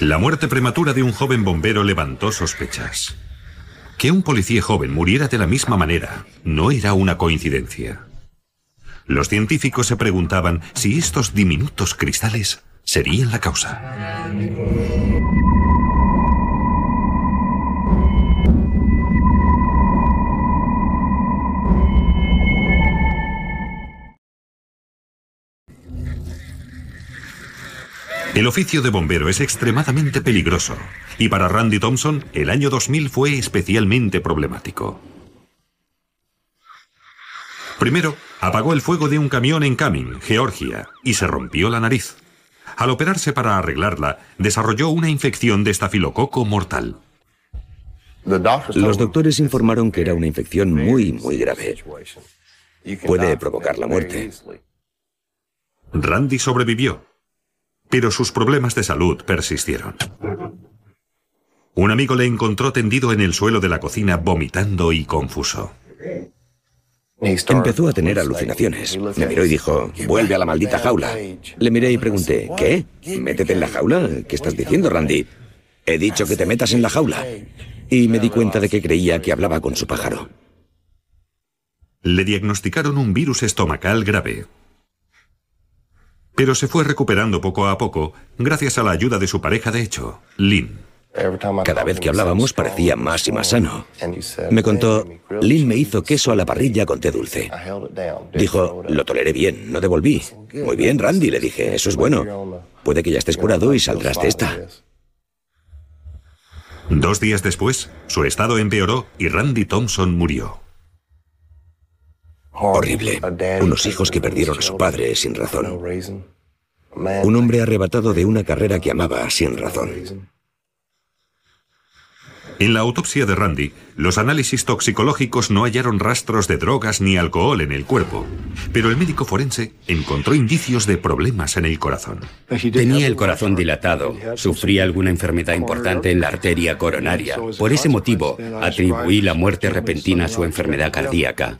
La muerte prematura de un joven bombero levantó sospechas. Que un policía joven muriera de la misma manera no era una coincidencia. Los científicos se preguntaban si estos diminutos cristales serían la causa. El oficio de bombero es extremadamente peligroso y para Randy Thompson el año 2000 fue especialmente problemático. Primero, apagó el fuego de un camión en Cumming, Georgia, y se rompió la nariz. Al operarse para arreglarla, desarrolló una infección de estafilococo mortal. Los doctores informaron que era una infección muy, muy grave. Puede provocar la muerte. Randy sobrevivió, pero sus problemas de salud persistieron. Un amigo le encontró tendido en el suelo de la cocina vomitando y confuso. Empezó a tener alucinaciones. Me miró y dijo, vuelve a la maldita jaula. Le miré y pregunté, ¿qué? ¿Métete en la jaula? ¿Qué estás diciendo, Randy? He dicho que te metas en la jaula. Y me di cuenta de que creía que hablaba con su pájaro. Le diagnosticaron un virus estomacal grave. Pero se fue recuperando poco a poco gracias a la ayuda de su pareja de hecho, Lynn. Cada vez que hablábamos parecía más y más sano. Me contó, Lynn me hizo queso a la parrilla con té dulce. Dijo, lo toleré bien, no devolví. Muy bien, Randy, le dije, eso es bueno. Puede que ya estés curado y saldrás de esta. Dos días después, su estado empeoró y Randy Thompson murió. Horrible. Unos hijos que perdieron a su padre sin razón. Un hombre arrebatado de una carrera que amaba sin razón. En la autopsia de Randy, los análisis toxicológicos no hallaron rastros de drogas ni alcohol en el cuerpo, pero el médico forense encontró indicios de problemas en el corazón. Tenía el corazón dilatado, sufría alguna enfermedad importante en la arteria coronaria. Por ese motivo, atribuí la muerte repentina a su enfermedad cardíaca.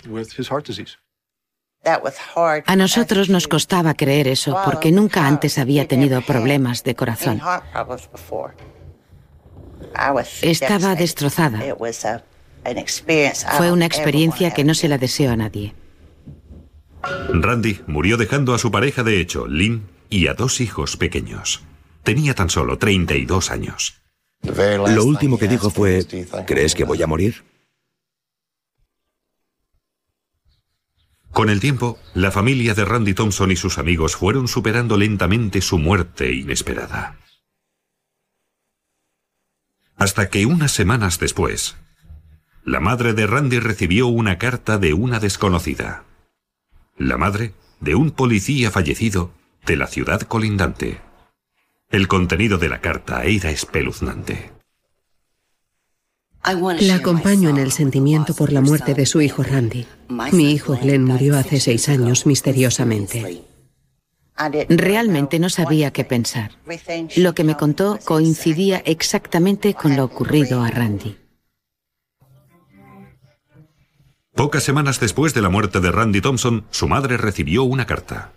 A nosotros nos costaba creer eso porque nunca antes había tenido problemas de corazón. Estaba destrozada. Fue una experiencia que no se la deseo a nadie. Randy murió dejando a su pareja de hecho, Lynn, y a dos hijos pequeños. Tenía tan solo 32 años. Lo último que dijo fue, ¿crees que voy a morir? Con el tiempo, la familia de Randy Thompson y sus amigos fueron superando lentamente su muerte inesperada. Hasta que unas semanas después, la madre de Randy recibió una carta de una desconocida. La madre de un policía fallecido de la ciudad colindante. El contenido de la carta era espeluznante. La acompaño en el sentimiento por la muerte de su hijo Randy. Mi hijo Glenn murió hace seis años misteriosamente. Realmente no sabía qué pensar. Lo que me contó coincidía exactamente con lo ocurrido a Randy. Pocas semanas después de la muerte de Randy Thompson, su madre recibió una carta.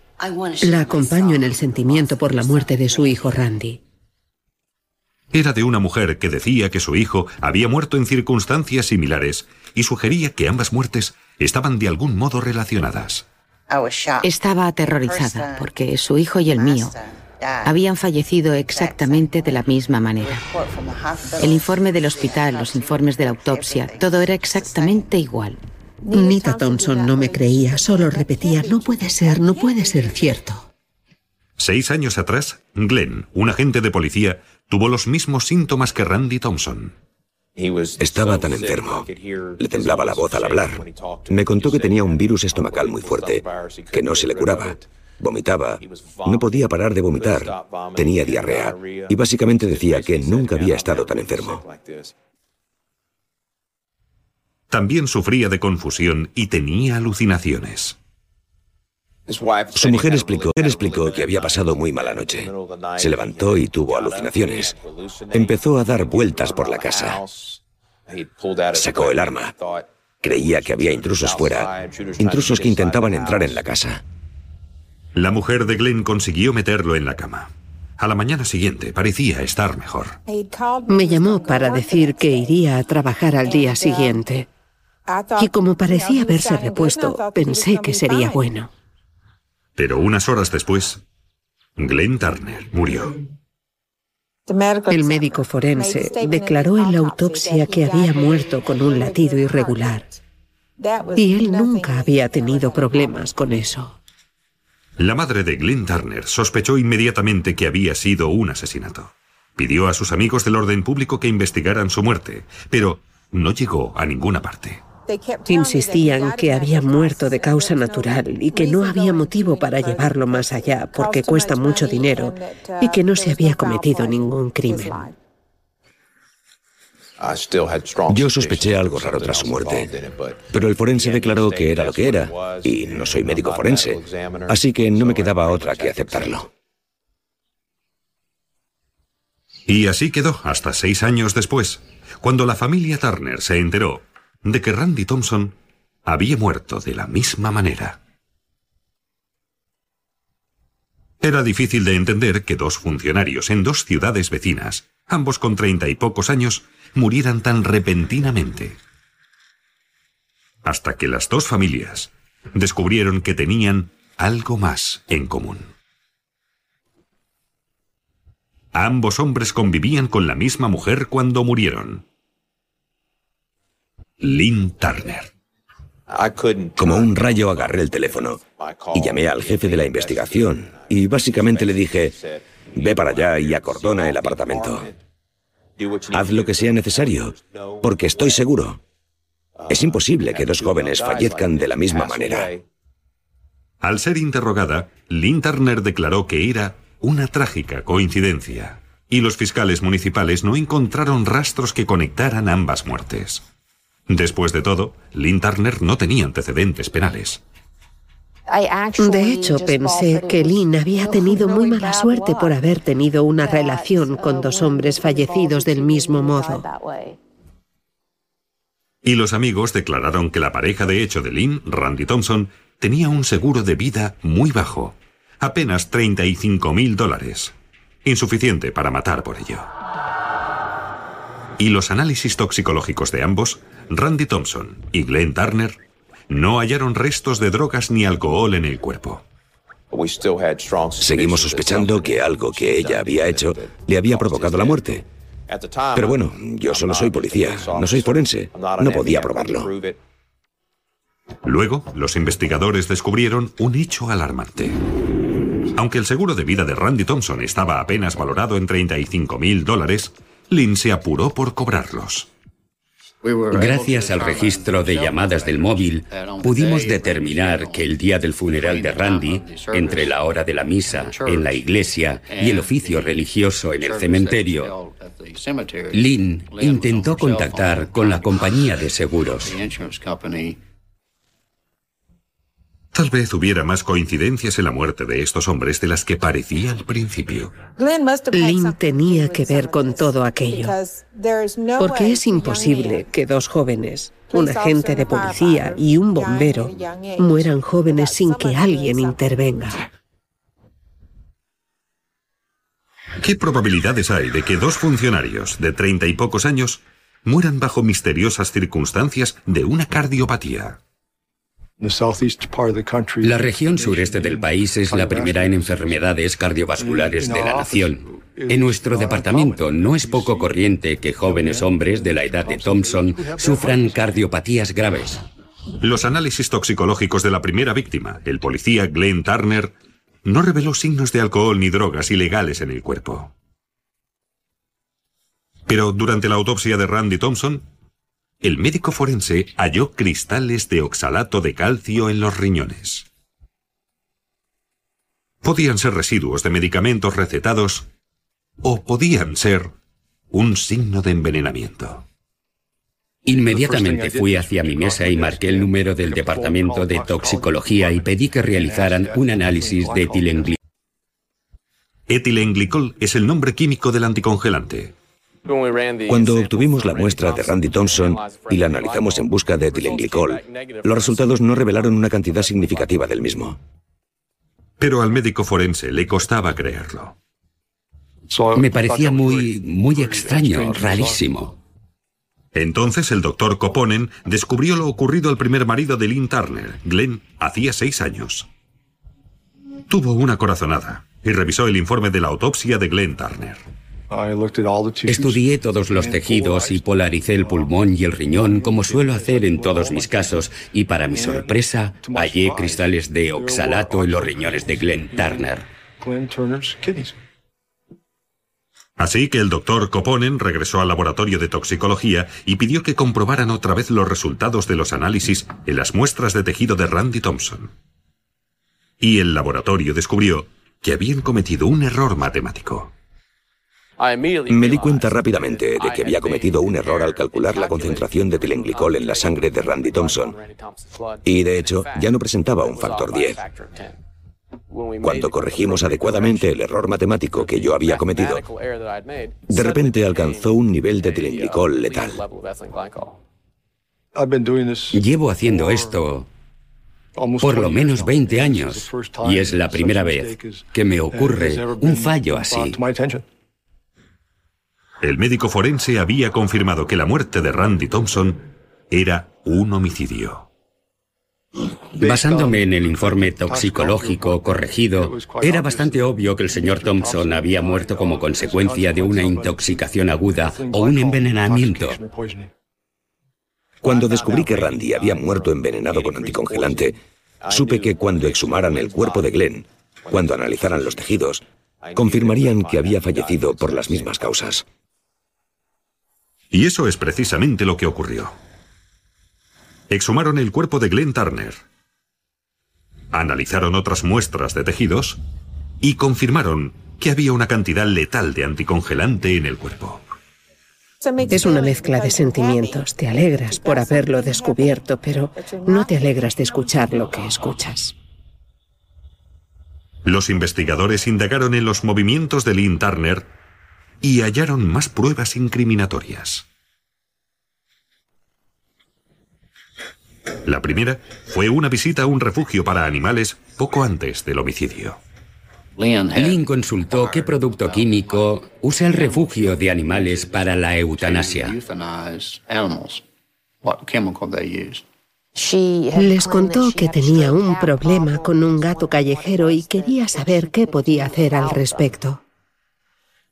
La acompaño en el sentimiento por la muerte de su hijo Randy. Era de una mujer que decía que su hijo había muerto en circunstancias similares y sugería que ambas muertes estaban de algún modo relacionadas. Estaba aterrorizada porque su hijo y el mío habían fallecido exactamente de la misma manera. El informe del hospital, los informes de la autopsia, todo era exactamente igual. Nita Thompson no me creía, solo repetía, no puede ser, no puede ser cierto. Seis años atrás, Glenn, un agente de policía, tuvo los mismos síntomas que Randy Thompson. Estaba tan enfermo. Le temblaba la voz al hablar. Me contó que tenía un virus estomacal muy fuerte, que no se le curaba. Vomitaba. No podía parar de vomitar. Tenía diarrea. Y básicamente decía que nunca había estado tan enfermo. También sufría de confusión y tenía alucinaciones. Su mujer explicó, explicó que había pasado muy mala noche. Se levantó y tuvo alucinaciones. Empezó a dar vueltas por la casa. Sacó el arma. Creía que había intrusos fuera, intrusos que intentaban entrar en la casa. La mujer de Glenn consiguió meterlo en la cama. A la mañana siguiente parecía estar mejor. Me llamó para decir que iría a trabajar al día siguiente. Y como parecía haberse repuesto, pensé que sería bueno. Pero unas horas después, Glenn Turner murió. El médico forense declaró en la autopsia que había muerto con un latido irregular. Y él nunca había tenido problemas con eso. La madre de Glenn Turner sospechó inmediatamente que había sido un asesinato. Pidió a sus amigos del orden público que investigaran su muerte, pero no llegó a ninguna parte. Insistían que había muerto de causa natural y que no había motivo para llevarlo más allá porque cuesta mucho dinero y que no se había cometido ningún crimen. Yo sospeché algo raro tras su muerte, pero el forense declaró que era lo que era, y no soy médico forense, así que no me quedaba otra que aceptarlo. Y así quedó hasta seis años después, cuando la familia Turner se enteró de que Randy Thompson había muerto de la misma manera. Era difícil de entender que dos funcionarios en dos ciudades vecinas, ambos con treinta y pocos años, murieran tan repentinamente. Hasta que las dos familias descubrieron que tenían algo más en común. Ambos hombres convivían con la misma mujer cuando murieron. Lynn Turner. Como un rayo agarré el teléfono y llamé al jefe de la investigación y básicamente le dije, ve para allá y acordona el apartamento. Haz lo que sea necesario, porque estoy seguro. Es imposible que dos jóvenes fallezcan de la misma manera. Al ser interrogada, Lynn Turner declaró que era una trágica coincidencia, y los fiscales municipales no encontraron rastros que conectaran ambas muertes. Después de todo, Lynn Turner no tenía antecedentes penales. De hecho, pensé que Lynn había tenido muy mala suerte por haber tenido una relación con dos hombres fallecidos del mismo modo. Y los amigos declararon que la pareja de hecho de Lynn, Randy Thompson, tenía un seguro de vida muy bajo, apenas 35 mil dólares, insuficiente para matar por ello. Y los análisis toxicológicos de ambos Randy Thompson y Glenn Turner no hallaron restos de drogas ni alcohol en el cuerpo. Seguimos sospechando que algo que ella había hecho le había provocado la muerte. Pero bueno, yo solo soy policía, no soy forense, no podía probarlo. Luego, los investigadores descubrieron un hecho alarmante. Aunque el seguro de vida de Randy Thompson estaba apenas valorado en 35 mil dólares, Lynn se apuró por cobrarlos. Gracias al registro de llamadas del móvil, pudimos determinar que el día del funeral de Randy, entre la hora de la misa en la iglesia y el oficio religioso en el cementerio, Lynn intentó contactar con la compañía de seguros. Tal vez hubiera más coincidencias en la muerte de estos hombres de las que parecía al principio. Lynn tenía que ver con todo aquello. Porque es imposible que dos jóvenes, un agente de policía y un bombero, mueran jóvenes sin que alguien intervenga. ¿Qué probabilidades hay de que dos funcionarios de treinta y pocos años mueran bajo misteriosas circunstancias de una cardiopatía? La región sureste del país es la primera en enfermedades cardiovasculares de la nación. En nuestro departamento no es poco corriente que jóvenes hombres de la edad de Thompson sufran cardiopatías graves. Los análisis toxicológicos de la primera víctima, el policía Glenn Turner, no reveló signos de alcohol ni drogas ilegales en el cuerpo. Pero durante la autopsia de Randy Thompson, el médico forense halló cristales de oxalato de calcio en los riñones. Podían ser residuos de medicamentos recetados o podían ser un signo de envenenamiento. Inmediatamente fui hacia mi mesa y marqué el número del departamento de toxicología y pedí que realizaran un análisis de etilenglicol. Etilenglicol es el nombre químico del anticongelante. Cuando obtuvimos la muestra de Randy Thompson y la analizamos en busca de etilenglicol, los resultados no revelaron una cantidad significativa del mismo. Pero al médico forense le costaba creerlo. Me parecía muy, muy extraño, rarísimo. Entonces el doctor Coponen descubrió lo ocurrido al primer marido de Lynn Turner, Glenn, hacía seis años. Tuvo una corazonada y revisó el informe de la autopsia de Glenn Turner. Estudié todos los tejidos y polaricé el pulmón y el riñón como suelo hacer en todos mis casos y para mi sorpresa hallé cristales de oxalato en los riñones de Glenn Turner. Así que el doctor Coponen regresó al laboratorio de toxicología y pidió que comprobaran otra vez los resultados de los análisis en las muestras de tejido de Randy Thompson. Y el laboratorio descubrió que habían cometido un error matemático. Me di cuenta rápidamente de que había cometido un error al calcular la concentración de tilenglicol en la sangre de Randy Thompson. Y de hecho, ya no presentaba un factor 10. Cuando corregimos adecuadamente el error matemático que yo había cometido, de repente alcanzó un nivel de tilenglicol letal. Llevo haciendo esto por lo menos 20 años y es la primera vez que me ocurre un fallo así. El médico forense había confirmado que la muerte de Randy Thompson era un homicidio. Basándome en el informe toxicológico corregido, era bastante obvio que el señor Thompson había muerto como consecuencia de una intoxicación aguda o un envenenamiento. Cuando descubrí que Randy había muerto envenenado con anticongelante, supe que cuando exhumaran el cuerpo de Glenn, cuando analizaran los tejidos, confirmarían que había fallecido por las mismas causas. Y eso es precisamente lo que ocurrió exhumaron el cuerpo de Glenn Turner, analizaron otras muestras de tejidos y confirmaron que había una cantidad letal de anticongelante en el cuerpo. Es una mezcla de sentimientos. Te alegras por haberlo descubierto, pero no te alegras de escuchar lo que escuchas. Los investigadores indagaron en los movimientos de Lynn Turner y hallaron más pruebas incriminatorias. La primera fue una visita a un refugio para animales poco antes del homicidio. Lynn consultó qué producto químico usa el refugio de animales para la eutanasia. Les contó que tenía un problema con un gato callejero y quería saber qué podía hacer al respecto.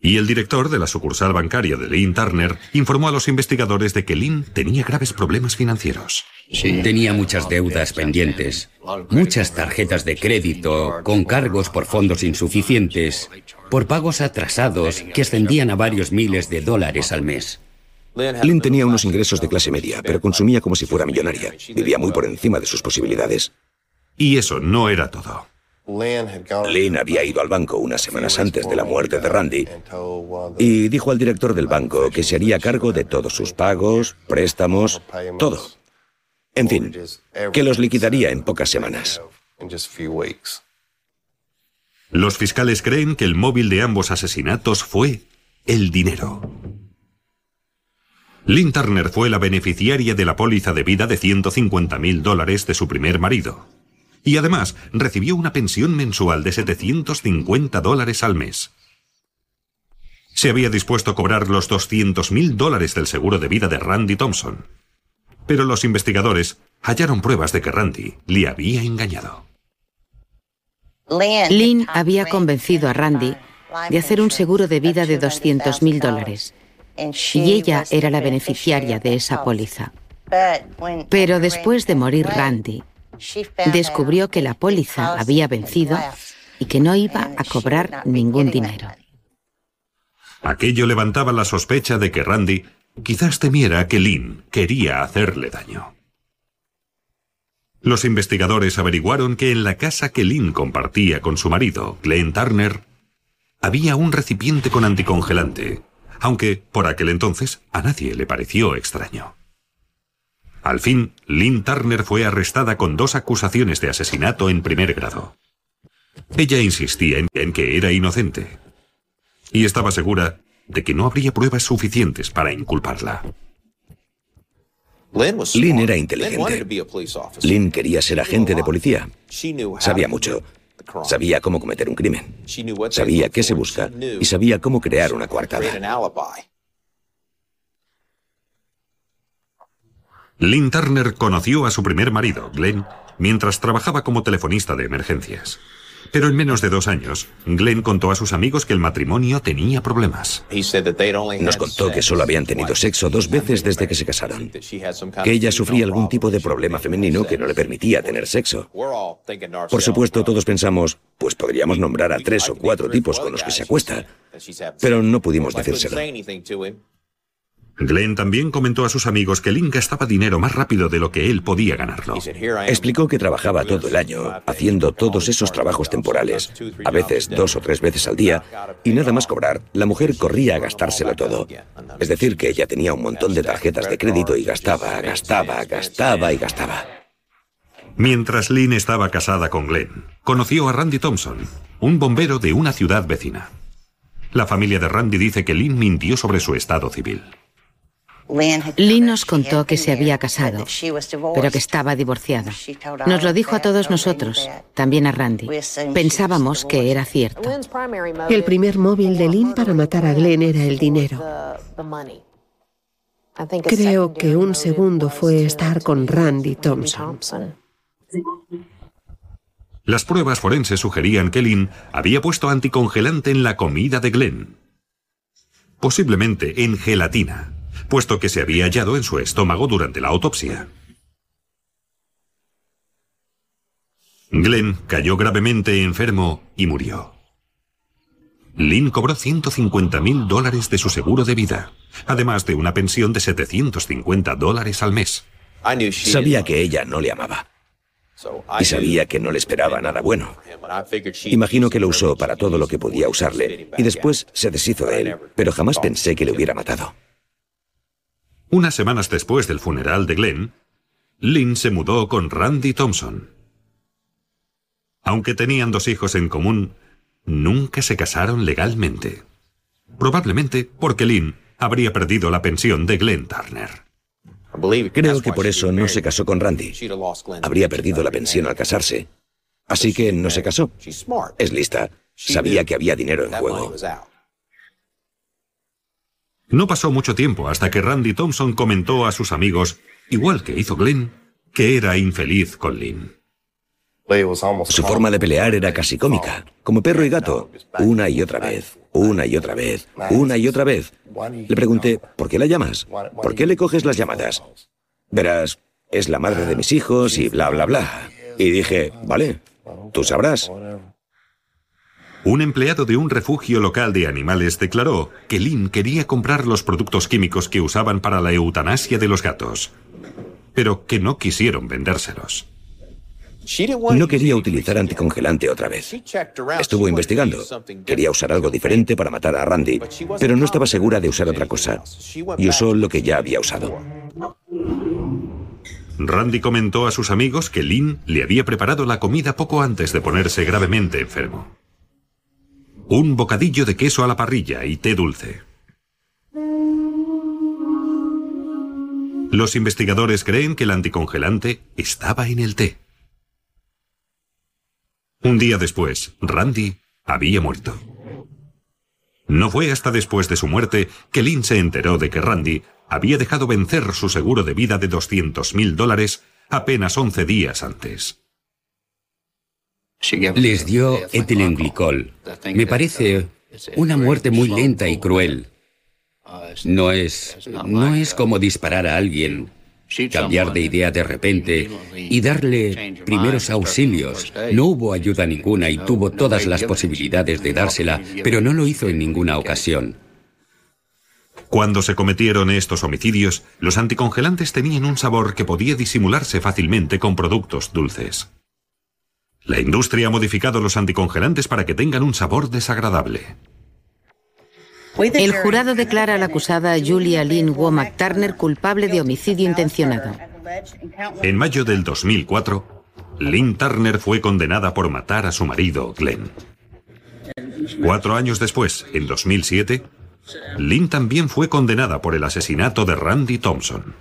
Y el director de la sucursal bancaria de Lynn Turner informó a los investigadores de que Lynn tenía graves problemas financieros. Tenía muchas deudas pendientes, muchas tarjetas de crédito con cargos por fondos insuficientes, por pagos atrasados que ascendían a varios miles de dólares al mes. Lynn tenía unos ingresos de clase media, pero consumía como si fuera millonaria. Vivía muy por encima de sus posibilidades. Y eso no era todo. Lynn había ido al banco unas semanas antes de la muerte de Randy y dijo al director del banco que se haría cargo de todos sus pagos, préstamos, todo. En fin, que los liquidaría en pocas semanas. Los fiscales creen que el móvil de ambos asesinatos fue el dinero. Lynn Turner fue la beneficiaria de la póliza de vida de 150 mil dólares de su primer marido. Y además recibió una pensión mensual de 750 dólares al mes. Se había dispuesto a cobrar los 200 mil dólares del seguro de vida de Randy Thompson pero los investigadores hallaron pruebas de que Randy le había engañado. Lynn había convencido a Randy de hacer un seguro de vida de 200 mil dólares y ella era la beneficiaria de esa póliza. Pero después de morir Randy, descubrió que la póliza había vencido y que no iba a cobrar ningún dinero. Aquello levantaba la sospecha de que Randy quizás temiera que Lynn quería hacerle daño. Los investigadores averiguaron que en la casa que Lynn compartía con su marido, Glenn Turner, había un recipiente con anticongelante, aunque por aquel entonces a nadie le pareció extraño. Al fin, Lynn Turner fue arrestada con dos acusaciones de asesinato en primer grado. Ella insistía en, que era inocente y estaba segura de que no habría pruebas suficientes para inculparla. Lynn era inteligente. Lynn quería ser agente de policía. Sabía mucho. Sabía cómo cometer un crimen. Sabía qué se busca y sabía cómo crear una coartada. Lynn Turner conoció a su primer marido, Glenn, mientras trabajaba como telefonista de emergencias. Pero en menos de dos años, Glenn contó a sus amigos que el matrimonio tenía problemas. Nos contó que solo habían tenido sexo dos veces desde que se casaron, que ella sufría algún tipo de problema femenino que no le permitía tener sexo. Por supuesto, todos pensamos, pues podríamos nombrar a tres o cuatro tipos con los que se acuesta, pero no pudimos decírselo. Glenn también comentó a sus amigos que Lynn gastaba dinero más rápido de lo que él podía ganarlo. Explicó que trabajaba todo el año, haciendo todos esos trabajos temporales, a veces dos o tres veces al día, y nada más cobrar, la mujer corría a gastárselo todo. Es decir, que ella tenía un montón de tarjetas de crédito y gastaba, gastaba, gastaba y gastaba. Mientras Lynn estaba casada con Glenn, conoció a Randy Thompson, un bombero de una ciudad vecina. La familia de Randy dice que Lynn mintió sobre su estado civil. Lynn nos contó que se había casado, pero que estaba divorciada. Nos lo dijo a todos nosotros, también a Randy. Pensábamos que era cierto. El primer móvil de Lynn para matar a Glenn era el dinero. Creo que un segundo fue estar con Randy Thompson. Las pruebas forenses sugerían que Lynn había puesto anticongelante en la comida de Glenn. Posiblemente en gelatina puesto que se había hallado en su estómago durante la autopsia. Glenn cayó gravemente enfermo y murió. Lynn cobró 150 mil dólares de su seguro de vida, además de una pensión de 750 dólares al mes. Sabía que ella no le amaba. Y sabía que no le esperaba nada bueno. Imagino que lo usó para todo lo que podía usarle y después se deshizo de él, pero jamás pensé que le hubiera matado. Unas semanas después del funeral de Glenn, Lynn se mudó con Randy Thompson. Aunque tenían dos hijos en común, nunca se casaron legalmente. Probablemente porque Lynn habría perdido la pensión de Glenn Turner. Creo que por eso no se casó con Randy. Habría perdido la pensión al casarse. Así que no se casó. Es lista. Sabía que había dinero en juego. No pasó mucho tiempo hasta que Randy Thompson comentó a sus amigos, igual que hizo Glenn, que era infeliz con Lynn. Su forma de pelear era casi cómica, como perro y gato, una y otra vez, una y otra vez, una y otra vez. Le pregunté, ¿por qué la llamas? ¿Por qué le coges las llamadas? Verás, es la madre de mis hijos y bla, bla, bla. Y dije, vale, tú sabrás. Un empleado de un refugio local de animales declaró que Lynn quería comprar los productos químicos que usaban para la eutanasia de los gatos, pero que no quisieron vendérselos. No quería utilizar anticongelante otra vez. Estuvo investigando. Quería usar algo diferente para matar a Randy, pero no estaba segura de usar otra cosa. Y usó lo que ya había usado. Randy comentó a sus amigos que Lynn le había preparado la comida poco antes de ponerse gravemente enfermo un bocadillo de queso a la parrilla y té dulce. Los investigadores creen que el anticongelante estaba en el té. Un día después, Randy había muerto. No fue hasta después de su muerte que Lynn se enteró de que Randy había dejado vencer su seguro de vida de 200 mil dólares apenas 11 días antes. Les dio etilenglicol. Me parece una muerte muy lenta y cruel. No es, no es como disparar a alguien, cambiar de idea de repente y darle primeros auxilios. No hubo ayuda ninguna y tuvo todas las posibilidades de dársela, pero no lo hizo en ninguna ocasión. Cuando se cometieron estos homicidios, los anticongelantes tenían un sabor que podía disimularse fácilmente con productos dulces. La industria ha modificado los anticongelantes para que tengan un sabor desagradable. El jurado declara a la acusada Julia Lynn Womack Turner culpable de homicidio intencionado. En mayo del 2004, Lynn Turner fue condenada por matar a su marido, Glenn. Cuatro años después, en 2007, Lynn también fue condenada por el asesinato de Randy Thompson.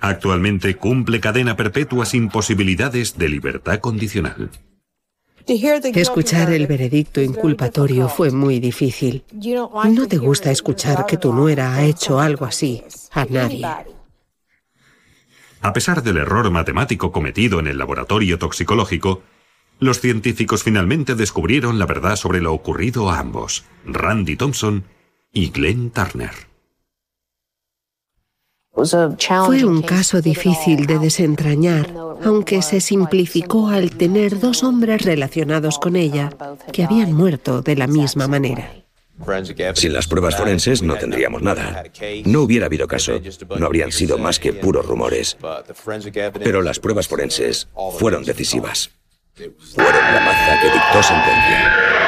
Actualmente cumple cadena perpetua sin posibilidades de libertad condicional. Escuchar el veredicto inculpatorio fue muy difícil. No te gusta escuchar que tu nuera ha hecho algo así a nadie. A pesar del error matemático cometido en el laboratorio toxicológico, los científicos finalmente descubrieron la verdad sobre lo ocurrido a ambos, Randy Thompson y Glenn Turner. Fue un caso difícil de desentrañar, aunque se simplificó al tener dos hombres relacionados con ella que habían muerto de la misma manera. Sin las pruebas forenses no tendríamos nada. No hubiera habido caso. No habrían sido más que puros rumores. Pero las pruebas forenses fueron decisivas. Fueron la maza que dictó sentencia.